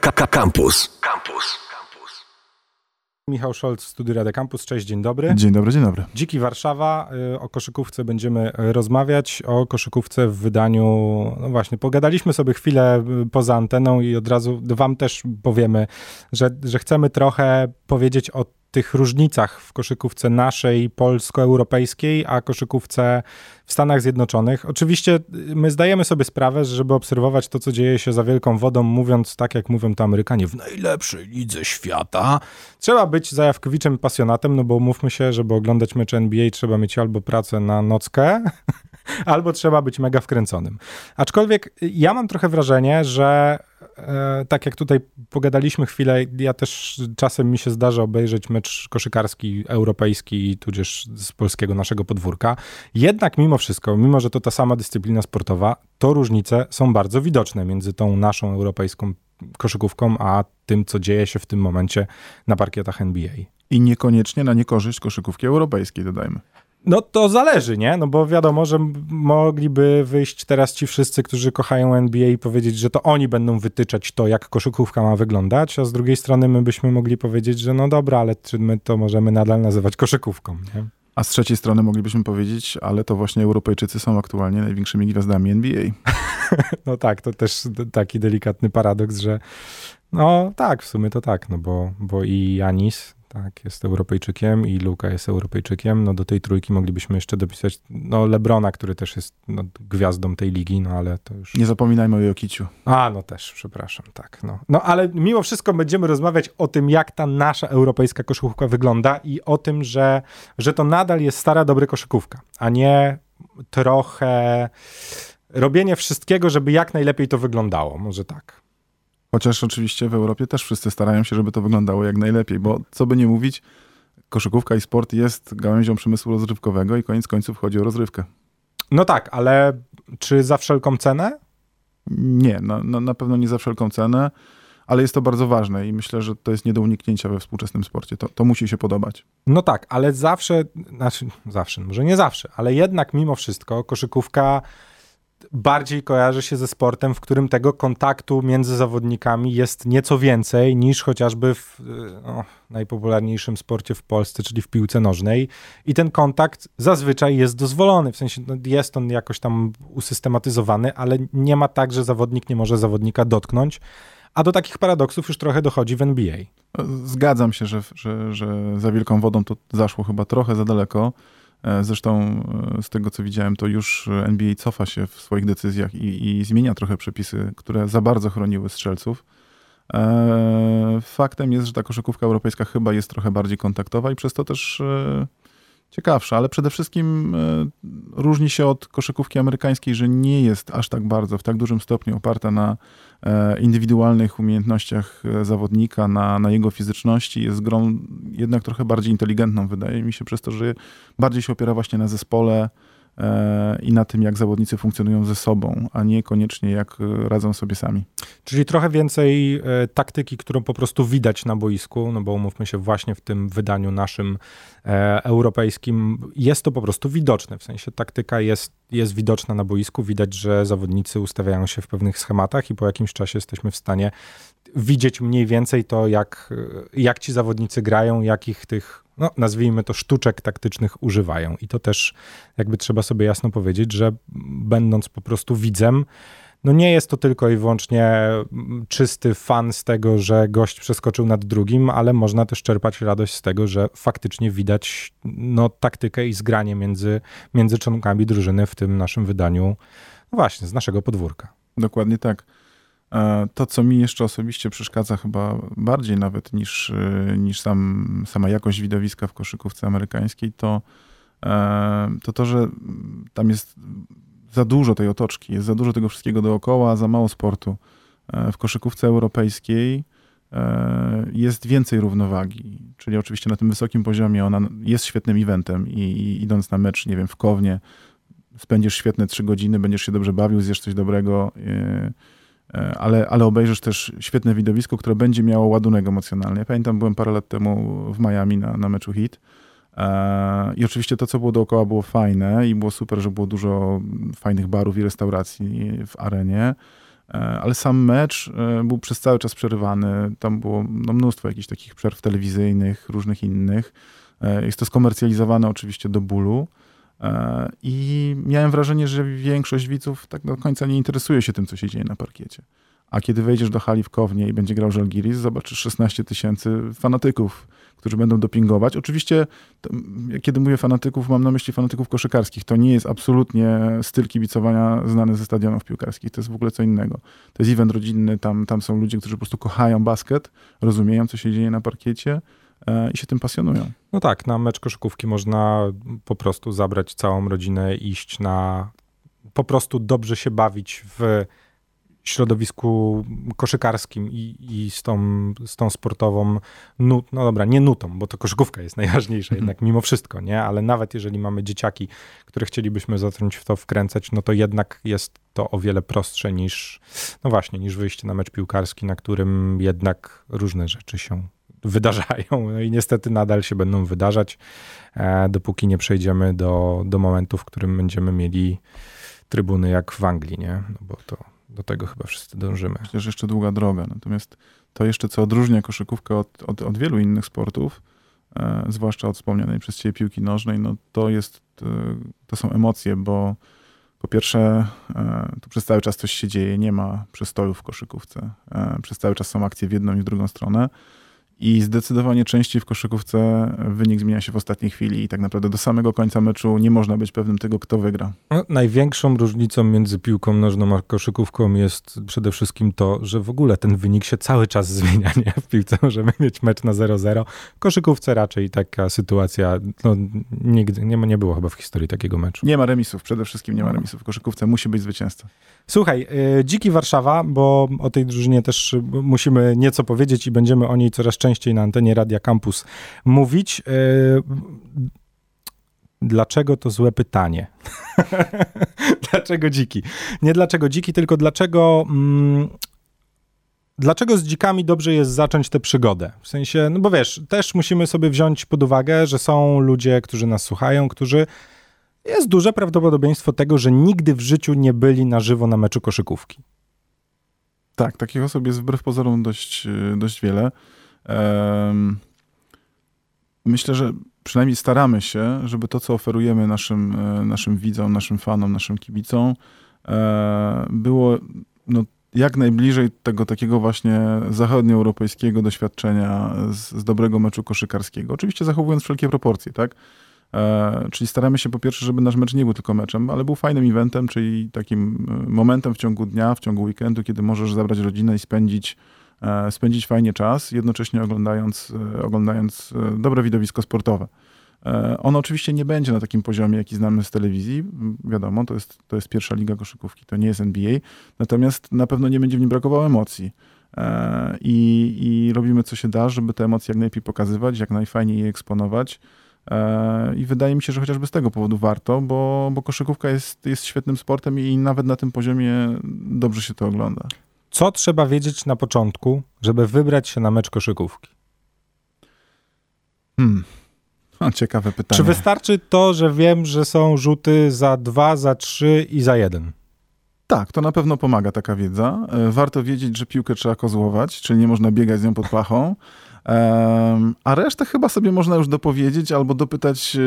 Campus. Campus. Michał Scholz w studiu Rady Campus. Cześć, dzień dobry. Dzień dobry, dzień dobry. Dziki Warszawa. y, O koszykówce będziemy rozmawiać. O koszykówce w wydaniu, no właśnie, pogadaliśmy sobie chwilę y, poza anteną i od razu wam też powiemy, że, że chcemy trochę powiedzieć o tych różnicach w koszykówce naszej, polsko-europejskiej, a koszykówce w Stanach Zjednoczonych. Oczywiście y, my zdajemy sobie sprawę, że żeby obserwować to, co dzieje się za wielką wodą, mówiąc tak, jak mówią to Amerykanie, w najlepszej lidze świata, trzeba być zajawkowiczem, pasjonatem, no bo mówmy się, żeby oglądać mecze NBA, trzeba mieć albo pracę na nockę, albo trzeba być mega wkręconym. Aczkolwiek y, ja mam trochę wrażenie, że tak jak tutaj pogadaliśmy chwilę, ja też czasem mi się zdarza obejrzeć mecz koszykarski europejski, tudzież z polskiego naszego podwórka. Jednak mimo wszystko, mimo że to ta sama dyscyplina sportowa, to różnice są bardzo widoczne między tą naszą europejską koszykówką, a tym, co dzieje się w tym momencie na parkietach NBA. I niekoniecznie na niekorzyść koszykówki europejskiej, dodajmy. No to zależy, nie? No bo wiadomo, że mogliby wyjść teraz ci wszyscy, którzy kochają NBA i powiedzieć, że to oni będą wytyczać to, jak koszykówka ma wyglądać, a z drugiej strony my byśmy mogli powiedzieć, że no dobra, ale czy my to możemy nadal nazywać koszykówką, nie? A z trzeciej strony moglibyśmy powiedzieć, ale to właśnie Europejczycy są aktualnie największymi gwiazdami NBA. No tak, to też taki delikatny paradoks, że no tak, w sumie to tak, no bo, bo i Janis tak, jest Europejczykiem i Luka jest Europejczykiem, no do tej trójki moglibyśmy jeszcze dopisać, no Lebrona, który też jest no, gwiazdą tej ligi, no ale to już... Nie zapominajmy o Jokiciu. A, no też, przepraszam, tak. No. no ale mimo wszystko będziemy rozmawiać o tym, jak ta nasza europejska koszykówka wygląda i o tym, że, że to nadal jest stara, dobra koszykówka, a nie trochę robienie wszystkiego, żeby jak najlepiej to wyglądało. Może tak. Chociaż oczywiście w Europie też wszyscy starają się, żeby to wyglądało jak najlepiej, bo co by nie mówić, koszykówka i sport jest gałęzią przemysłu rozrywkowego i koniec końców chodzi o rozrywkę. No tak, ale czy za wszelką cenę? Nie, na, na, na pewno nie za wszelką cenę, ale jest to bardzo ważne i myślę, że to jest nie do uniknięcia we współczesnym sporcie. To, to musi się podobać. No tak, ale zawsze, znaczy zawsze, może nie zawsze, ale jednak mimo wszystko koszykówka bardziej kojarzy się ze sportem, w którym tego kontaktu między zawodnikami jest nieco więcej niż chociażby w no, najpopularniejszym sporcie w Polsce, czyli w piłce nożnej. I ten kontakt zazwyczaj jest dozwolony, w sensie no, jest on jakoś tam usystematyzowany, ale nie ma tak, że zawodnik nie może zawodnika dotknąć. A do takich paradoksów już trochę dochodzi w NBA. Zgadzam się, że, że, że za wielką wodą to zaszło chyba trochę za daleko. E, Zresztą e, z tego, co widziałem, to już NBA cofa się w swoich decyzjach i, i zmienia trochę przepisy, które za bardzo chroniły strzelców. E, Faktem jest, że ta koszykówka europejska chyba jest trochę bardziej kontaktowa i przez to też ciekawsza, ale przede wszystkim e, różni się od koszykówki amerykańskiej, że nie jest aż tak bardzo, w tak dużym stopniu oparta na e, indywidualnych umiejętnościach e, zawodnika, na, na jego fizyczności. Jest grą jednak trochę bardziej inteligentną, wydaje mi się, przez to, że bardziej się opiera właśnie na zespole i na tym, jak zawodnicy funkcjonują ze sobą, a nie koniecznie jak e, radzą sobie sami. Czyli trochę więcej e, taktyki, którą po prostu widać na boisku, no bo umówmy się, właśnie w tym wydaniu naszym e, europejskim jest to po prostu widoczne. W sensie taktyka jest, jest widoczna na boisku, widać, że zawodnicy ustawiają się w pewnych schematach i po jakimś czasie jesteśmy w stanie widzieć mniej więcej to, jak, e, jak ci zawodnicy grają, jakich tych, no nazwijmy to, sztuczek taktycznych używają. I to też jakby trzeba sobie jasno powiedzieć, że będąc po prostu widzem, no nie jest to tylko i wyłącznie mm, czysty fan z tego, że gość przeskoczył nad drugim, ale można też czerpać radość z tego, że faktycznie widać no, taktykę i zgranie między, między członkami drużyny w tym naszym wydaniu, no właśnie, z naszego podwórka. Dokładnie tak. E, To, co mi jeszcze osobiście przeszkadza chyba bardziej nawet niż, e, niż sam, sama jakość widowiska w koszykówce amerykańskiej, to, e, to to, że tam jest za dużo tej otoczki, jest za dużo tego wszystkiego dookoła, za mało sportu. W koszykówce europejskiej jest więcej równowagi, czyli oczywiście na tym wysokim poziomie ona jest świetnym eventem i, i idąc na mecz, nie wiem, w Kownie, spędzisz świetne trzy godziny, będziesz się dobrze bawił, zjesz coś dobrego, ale, ale obejrzysz też świetne widowisko, które będzie miało ładunek emocjonalny. Ja pamiętam, byłem parę lat temu w Miami na, na meczu HIT e, i oczywiście to, co było dookoła było fajne i było super, że było dużo fajnych barów i restauracji w arenie, ale sam mecz był przez cały czas przerywany. Tam było no, mnóstwo jakichś takich przerw telewizyjnych, różnych innych. Jest to skomercjalizowane oczywiście do bólu. I miałem wrażenie, że większość widzów tak do końca nie interesuje się tym, co się dzieje na parkiecie. A kiedy wejdziesz do hali w Kownie i będzie grał Żalgiris, zobaczysz 16 tysięcy fanatyków, którzy będą dopingować. Oczywiście, to, kiedy mówię fanatyków, mam na myśli fanatyków koszykarskich. To nie jest absolutnie styl kibicowania znany ze stadionów piłkarskich. To jest w ogóle co innego. To jest event rodzinny, tam, tam są ludzie, którzy po prostu kochają basket, rozumieją, co się dzieje na parkiecie e, i się tym pasjonują. No tak, na mecz koszykówki można po prostu zabrać całą rodzinę, iść na po prostu dobrze się bawić w środowisku koszykarskim i, i z, tą, z tą sportową, nut, no dobra, nie nutą, bo to koszykówka jest najważniejsza mhm. jednak mimo wszystko, nie? Ale nawet jeżeli mamy dzieciaki, które chcielibyśmy zacząć w to wkręcać, no to jednak jest to o wiele prostsze niż, no właśnie, niż wyjście na mecz piłkarski, na którym jednak różne rzeczy się wydarzają. No i niestety nadal się będą wydarzać, e, dopóki nie przejdziemy do, do momentu, w którym będziemy mieli trybuny jak w Anglii, nie? No bo to do tego chyba wszyscy dążymy. Przecież jeszcze długa droga. Natomiast to jeszcze, co odróżnia koszykówkę od, od, od wielu innych sportów, e, zwłaszcza od wspomnianej przez ciebie piłki nożnej, no to jest, e, to są emocje, bo po pierwsze, e, tu przez cały czas coś się dzieje, nie ma przestojów w koszykówce. E, przez cały czas są akcje w jedną i w drugą stronę. I zdecydowanie częściej w koszykówce wynik zmienia się w ostatniej chwili i tak naprawdę do samego końca meczu nie można być pewnym tego, kto wygra. No, największą różnicą między piłką nożną a koszykówką jest przede wszystkim to, że w ogóle ten wynik się cały czas zmienia. Nie? W piłce możemy mieć mecz na 0-0. W koszykówce raczej taka sytuacja no, nigdy nie, nie było chyba w historii takiego meczu. Nie ma remisów, przede wszystkim nie ma remisów. W koszykówce musi być zwycięzca. Słuchaj, y, Dziki Warszawa, bo o tej drużynie też musimy nieco powiedzieć i będziemy o niej coraz częściej na antenie Radia Campus mówić. Y, dlaczego to złe pytanie? dlaczego dziki? Nie dlaczego dziki, tylko dlaczego. Mm, dlaczego z dzikami dobrze jest zacząć tę przygodę? W sensie, no bo wiesz, też musimy sobie wziąć pod uwagę, że są ludzie, którzy nas słuchają, którzy jest duże prawdopodobieństwo tego, że nigdy w życiu nie byli na żywo na meczu koszykówki. Tak, takich osób jest wbrew pozorom dość, e, dość wiele. Myślę, że przynajmniej staramy się, żeby to, co oferujemy naszym, e, naszym widzom, naszym fanom, naszym kibicom, e, było no, jak najbliżej tego takiego właśnie zachodnioeuropejskiego doświadczenia z, z dobrego meczu koszykarskiego. Oczywiście zachowując wszelkie proporcje, tak? E, czyli staramy się po pierwsze, żeby nasz mecz nie był tylko meczem, ale był fajnym eventem, czyli takim momentem w ciągu dnia, w ciągu weekendu, kiedy możesz zabrać rodzinę i spędzić, spędzić fajnie czas, jednocześnie oglądając, oglądając dobre widowisko sportowe. Ono oczywiście nie będzie na takim poziomie, jaki znamy z telewizji. Wiadomo, to jest, to jest pierwsza liga koszykówki, to nie jest NBA. Natomiast na pewno nie będzie w nim brakowało emocji. I, I robimy co się da, żeby te emocje jak najlepiej pokazywać, jak najfajniej je eksponować. E, I wydaje mi się, że chociażby z tego powodu warto, bo, bo koszykówka jest, jest świetnym sportem i nawet na tym poziomie dobrze się to ogląda. Co trzeba wiedzieć na początku, żeby wybrać się na mecz koszykówki? Hmm. O, ciekawe pytanie. Czy wystarczy to, że wiem, że są rzuty za dwa, za trzy i za jeden? Tak, to na pewno pomaga taka wiedza. E, warto wiedzieć, że piłkę trzeba kozłować, czyli nie można biegać z nią pod pachą. A resztę chyba sobie można już dopowiedzieć albo dopytać e,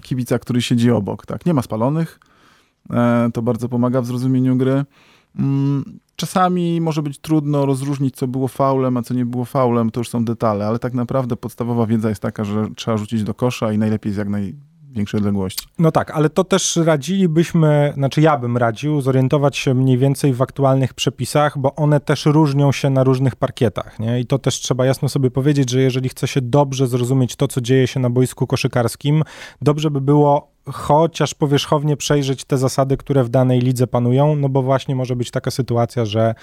kibica, który siedzi obok. Tak? Nie ma spalonych. E, to bardzo pomaga w zrozumieniu gry. Czasami może być trudno rozróżnić, co było faulem, a co nie było faulem. To już są detale, ale tak naprawdę podstawowa wiedza jest taka, że trzeba rzucić do kosza i najlepiej z jak naj większej odległości. No tak, ale to też radzilibyśmy, znaczy ja bym radził zorientować się mniej więcej w aktualnych przepisach, bo one też różnią się na różnych parkietach, nie? I to też trzeba jasno sobie powiedzieć, że jeżeli chce się dobrze zrozumieć to, co dzieje się na boisku koszykarskim, dobrze by było chociaż powierzchownie przejrzeć te zasady, które w danej lidze panują, no bo właśnie może być taka sytuacja, że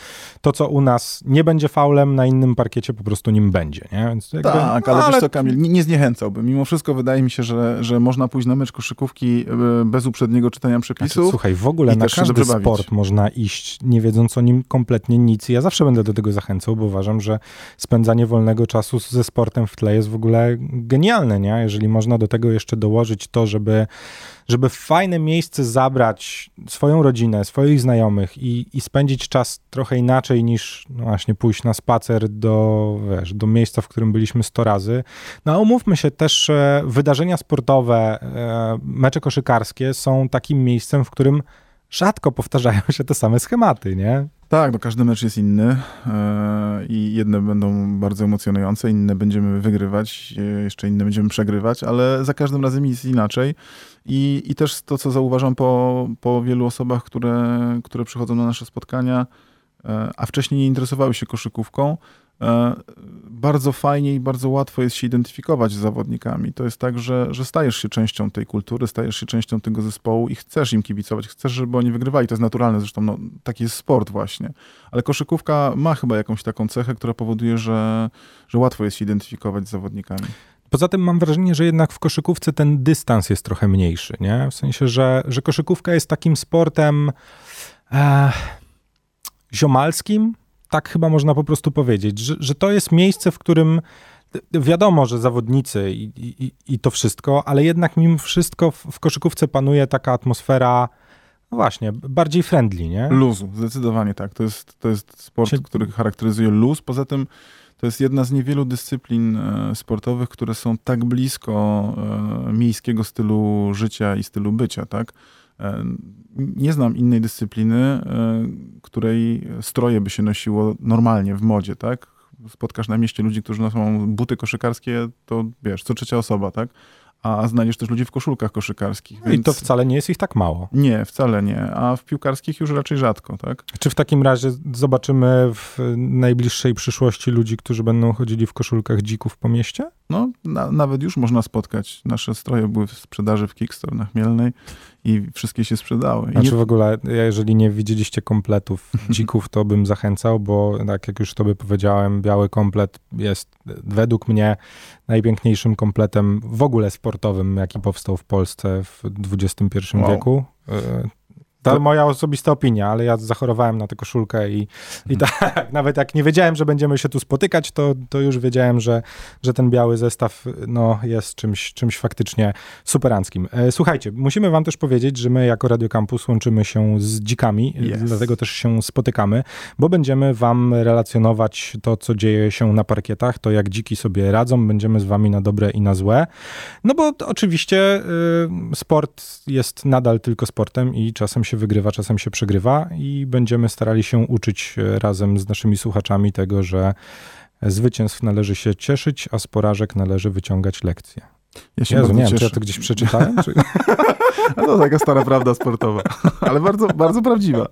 to, co u nas nie będzie faulem, na innym parkiecie po prostu nim będzie, nie? Więc jakby, tak, ale, no, ale wiesz co, Kamil, nie, nie zniechęcałbym. Mimo wszystko wydaje mi się, że, że można pójść na mecz koszykówki e, bez uprzedniego czytania przepisów. Znaczy, słuchaj, w ogóle na każdy sport można iść, nie wiedząc o nim kompletnie nic. I ja zawsze będę do tego zachęcał, bo uważam, że spędzanie wolnego czasu ze sportem w tle jest w ogóle genialne, nie? Jeżeli można do tego jeszcze dołożyć to, żeby żeby w fajne miejsce zabrać swoją rodzinę, swoich znajomych i, i spędzić czas trochę inaczej niż no właśnie pójść na spacer do, wiesz, do miejsca, w którym byliśmy 100 razy. No umówmy się też, wydarzenia sportowe, e, mecze koszykarskie są takim miejscem, w którym rzadko powtarzają się te same schematy, nie? Tak, no każdy mecz jest inny e, i jedne będą bardzo emocjonujące, inne będziemy wygrywać, e, jeszcze inne będziemy przegrywać, ale za każdym razem jest inaczej. I, i też to, co zauważam po, po wielu osobach, które, które przychodzą na nasze spotkania, e, a wcześniej nie interesowały się koszykówką, bardzo fajnie i bardzo łatwo jest się identyfikować z zawodnikami. To jest tak, że, że stajesz się częścią tej kultury, stajesz się częścią tego zespołu i chcesz im kibicować, chcesz, żeby oni wygrywali. To jest naturalne, zresztą no, taki jest sport właśnie. Ale koszykówka ma chyba jakąś taką cechę, która powoduje, że, że łatwo jest się identyfikować z zawodnikami. Poza tym mam wrażenie, że jednak w koszykówce ten dystans jest trochę mniejszy, nie? W sensie, że, że koszykówka jest takim sportem e, ziomalskim, tak chyba można po prostu powiedzieć, że, że to jest miejsce, w którym wiadomo, że zawodnicy i, i, i to wszystko, ale jednak mimo wszystko w, w koszykówce panuje taka atmosfera, no właśnie, bardziej friendly, nie? Luzu, zdecydowanie tak. To jest, to jest sport, który charakteryzuje luz. Poza tym to jest jedna z niewielu dyscyplin e, sportowych, które są tak blisko e, miejskiego stylu życia i stylu bycia, tak? E, nie znam innej dyscypliny, e, której stroje by się nosiło normalnie w modzie, tak? Spotkasz na mieście ludzi, którzy noszą buty koszykarskie, to wiesz, co trzecia osoba, tak? a znajdziesz też ludzi w koszulkach koszykarskich. Więc... I to wcale nie jest ich tak mało. Nie, wcale nie, a w piłkarskich już raczej rzadko, tak? Czy w takim razie zobaczymy w najbliższej przyszłości ludzi, którzy będą chodzili w koszulkach dzików po mieście? No, na, nawet już można spotkać. Nasze stroje były w sprzedaży w Kickstore na Chmielnej i wszystkie się sprzedały. I znaczy nie... w ogóle, jeżeli nie widzieliście kompletów dzików, to bym zachęcał, bo tak jak już tobie powiedziałem, biały komplet jest według mnie najpiękniejszym kompletem w ogóle sportowym, jaki powstał w Polsce w XXI wow. wieku. E, to moja osobista opinia, ale ja zachorowałem na tę koszulkę i, i mhm. tak, nawet jak nie wiedziałem, że będziemy się tu spotykać, to, to już wiedziałem, że, że ten biały zestaw no, jest czymś, czymś faktycznie superanckim. E, słuchajcie, musimy wam też powiedzieć, że my jako Radio Campus łączymy się z dzikami, yes. dlatego też się spotykamy, bo będziemy wam relacjonować to, co dzieje się na parkietach, to jak dziki sobie radzą, będziemy z wami na dobre i na złe. No bo oczywiście y, sport jest nadal tylko sportem i czasem się się wygrywa, czasem się przegrywa i będziemy starali się uczyć e, razem z naszymi słuchaczami tego, że zwycięstw należy się cieszyć, a z porażek należy wyciągać lekcje. Ja się Jezu, nie wiem, czy ja to gdzieś przeczytałem? Czy... no taka stara prawda sportowa, ale bardzo, bardzo prawdziwa.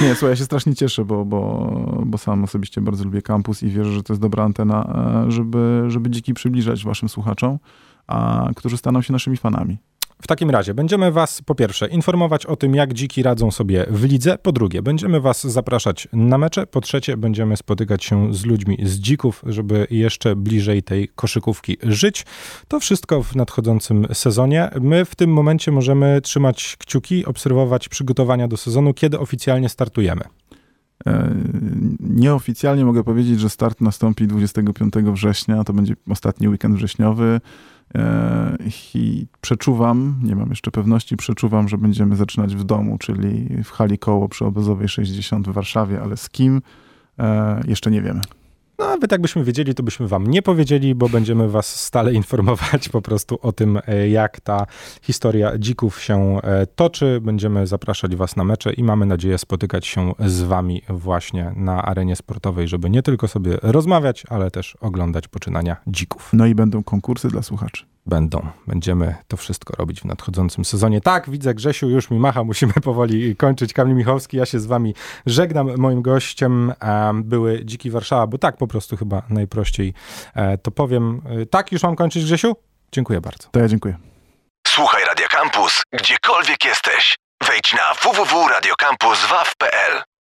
Nie, słuchaj, ja się strasznie cieszę, bo, bo, bo sam osobiście bardzo lubię kampus i wierzę, że to jest dobra antena, e, żeby, żeby dziki przybliżać waszym słuchaczom, a, którzy staną się naszymi fanami. W takim razie będziemy Was po pierwsze informować o tym, jak dziki radzą sobie w lidze, po drugie będziemy Was zapraszać na mecze, po trzecie będziemy spotykać się z ludźmi z dzików, żeby jeszcze bliżej tej koszykówki żyć. To wszystko w nadchodzącym sezonie. My w tym momencie możemy trzymać kciuki, obserwować przygotowania do sezonu, kiedy oficjalnie startujemy. E, nieoficjalnie mogę powiedzieć, że start nastąpi 25 września, to będzie ostatni weekend wrześniowy. E, I przeczuwam, nie mam jeszcze pewności, przeczuwam, że będziemy zaczynać w domu, czyli w hali koło przy Obozowej 60 w Warszawie, ale z kim e, jeszcze nie wiemy. No, nawet jakbyśmy wiedzieli, to byśmy wam nie powiedzieli, bo będziemy was stale informować po prostu o tym, e, jak ta historia dzików się toczy. Będziemy zapraszać was na mecze i mamy nadzieję spotykać się z wami właśnie na arenie sportowej, żeby nie tylko sobie rozmawiać, ale też oglądać poczynania dzików. No i będą konkursy dla słuchaczy będą. Będziemy to wszystko robić w nadchodzącym sezonie. Tak, widzę Grzesiu, już mi macha, musimy powoli kończyć. Kamil Michowski, ja się z wami żegnam. Moim gościem były Dziki Warszawa, bo tak po prostu chyba najprościej e, to powiem. E, tak, już mam kończyć Grzesiu? Dziękuję bardzo. To ja dziękuję. Słuchaj Radio Campus, gdziekolwiek jesteś. Wejdź na www.radiocampus.waw.pl